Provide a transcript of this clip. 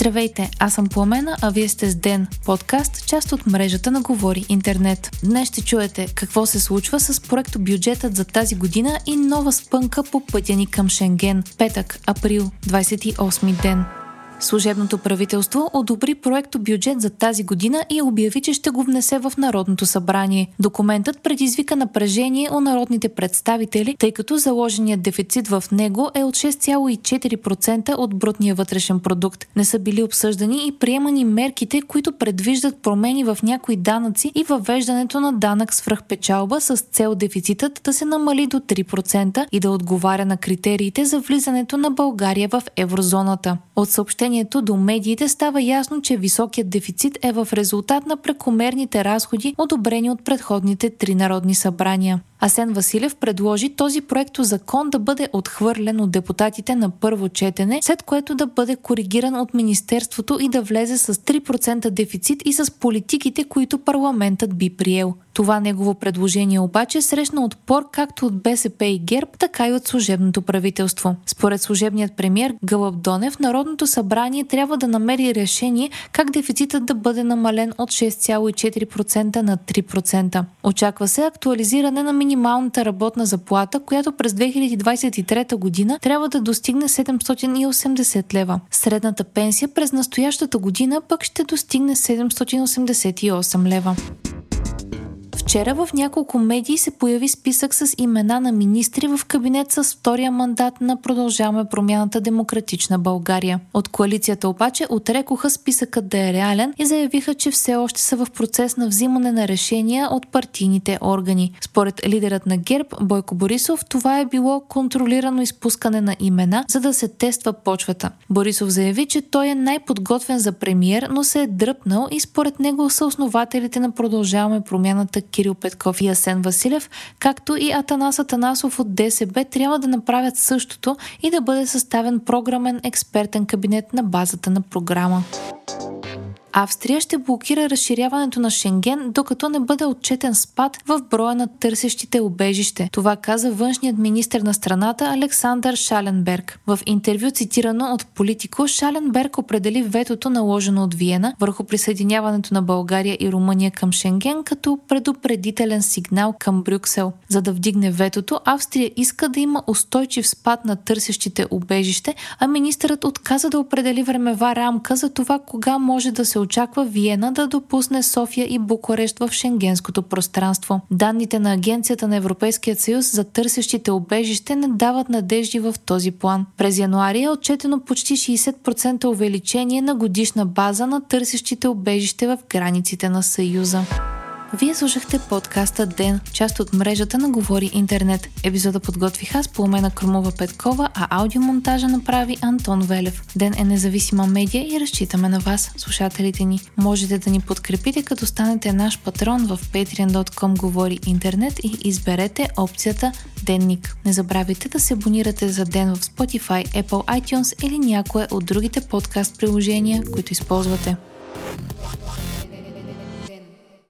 Здравейте, аз съм Пламена, а вие сте с Ден, подкаст, част от мрежата на Говори Интернет. Днес ще чуете какво се случва с проекто бюджетът за тази година и нова спънка по пътя ни към Шенген. Петък, април, 28 ден. Служебното правителство одобри проекто бюджет за тази година и обяви, че ще го внесе в Народното събрание. Документът предизвика напрежение у народните представители, тъй като заложеният дефицит в него е от 6,4% от брутния вътрешен продукт. Не са били обсъждани и приемани мерките, които предвиждат промени в някои данъци и въвеждането на данък свръхпечалба с цел дефицитът да се намали до 3% и да отговаря на критериите за влизането на България в еврозоната. От съобщение съобщението до медиите става ясно, че високият дефицит е в резултат на прекомерните разходи, одобрени от предходните три народни събрания. Асен Василев предложи този проект закон да бъде отхвърлен от депутатите на първо четене, след което да бъде коригиран от Министерството и да влезе с 3% дефицит и с политиките, които парламентът би приел. Това негово предложение обаче срещна отпор както от БСП и ГЕРБ, така и от служебното правителство. Според служебният премьер Гълъб Донев, Народното събрание трябва да намери решение как дефицитът да бъде намален от 6,4% на 3%. Очаква се актуализиране на минималната работна заплата, която през 2023 година трябва да достигне 780 лева. Средната пенсия през настоящата година пък ще достигне 788 лева. Вчера в няколко медии се появи списък с имена на министри в кабинет с втория мандат на Продължаваме промяната Демократична България. От коалицията обаче отрекоха списъкът да е реален и заявиха, че все още са в процес на взимане на решения от партийните органи. Според лидерът на ГЕРБ Бойко Борисов, това е било контролирано изпускане на имена, за да се тества почвата. Борисов заяви, че той е най-подготвен за премиер, но се е дръпнал и според него са основателите на Продължаваме промяната Кирил Петков и Асен Василев, както и Атанас Атанасов от ДСБ трябва да направят същото и да бъде съставен програмен експертен кабинет на базата на програма. Австрия ще блокира разширяването на Шенген, докато не бъде отчетен спад в броя на търсещите убежище. Това каза външният министр на страната Александър Шаленберг. В интервю цитирано от Политико, Шаленберг определи ветото наложено от Виена върху присъединяването на България и Румъния към Шенген като предупредителен сигнал към Брюксел. За да вдигне ветото, Австрия иска да има устойчив спад на търсещите убежище, а министърът отказа да определи времева рамка за това кога може да се очаква Виена да допусне София и Букурещ в шенгенското пространство. Данните на Агенцията на Европейския съюз за търсещите обежище не дават надежди в този план. През януари е отчетено почти 60% увеличение на годишна база на търсещите обежище в границите на Съюза. Вие слушахте подкаста Ден, част от мрежата на Говори Интернет. Епизода подготвих аз по умена Крумова Петкова, а аудиомонтажа направи Антон Велев. Ден е независима медия и разчитаме на вас, слушателите ни. Можете да ни подкрепите, като станете наш патрон в patreon.com Говори Интернет и изберете опцията Денник. Не забравяйте да се абонирате за Ден в Spotify, Apple iTunes или някое от другите подкаст приложения, които използвате.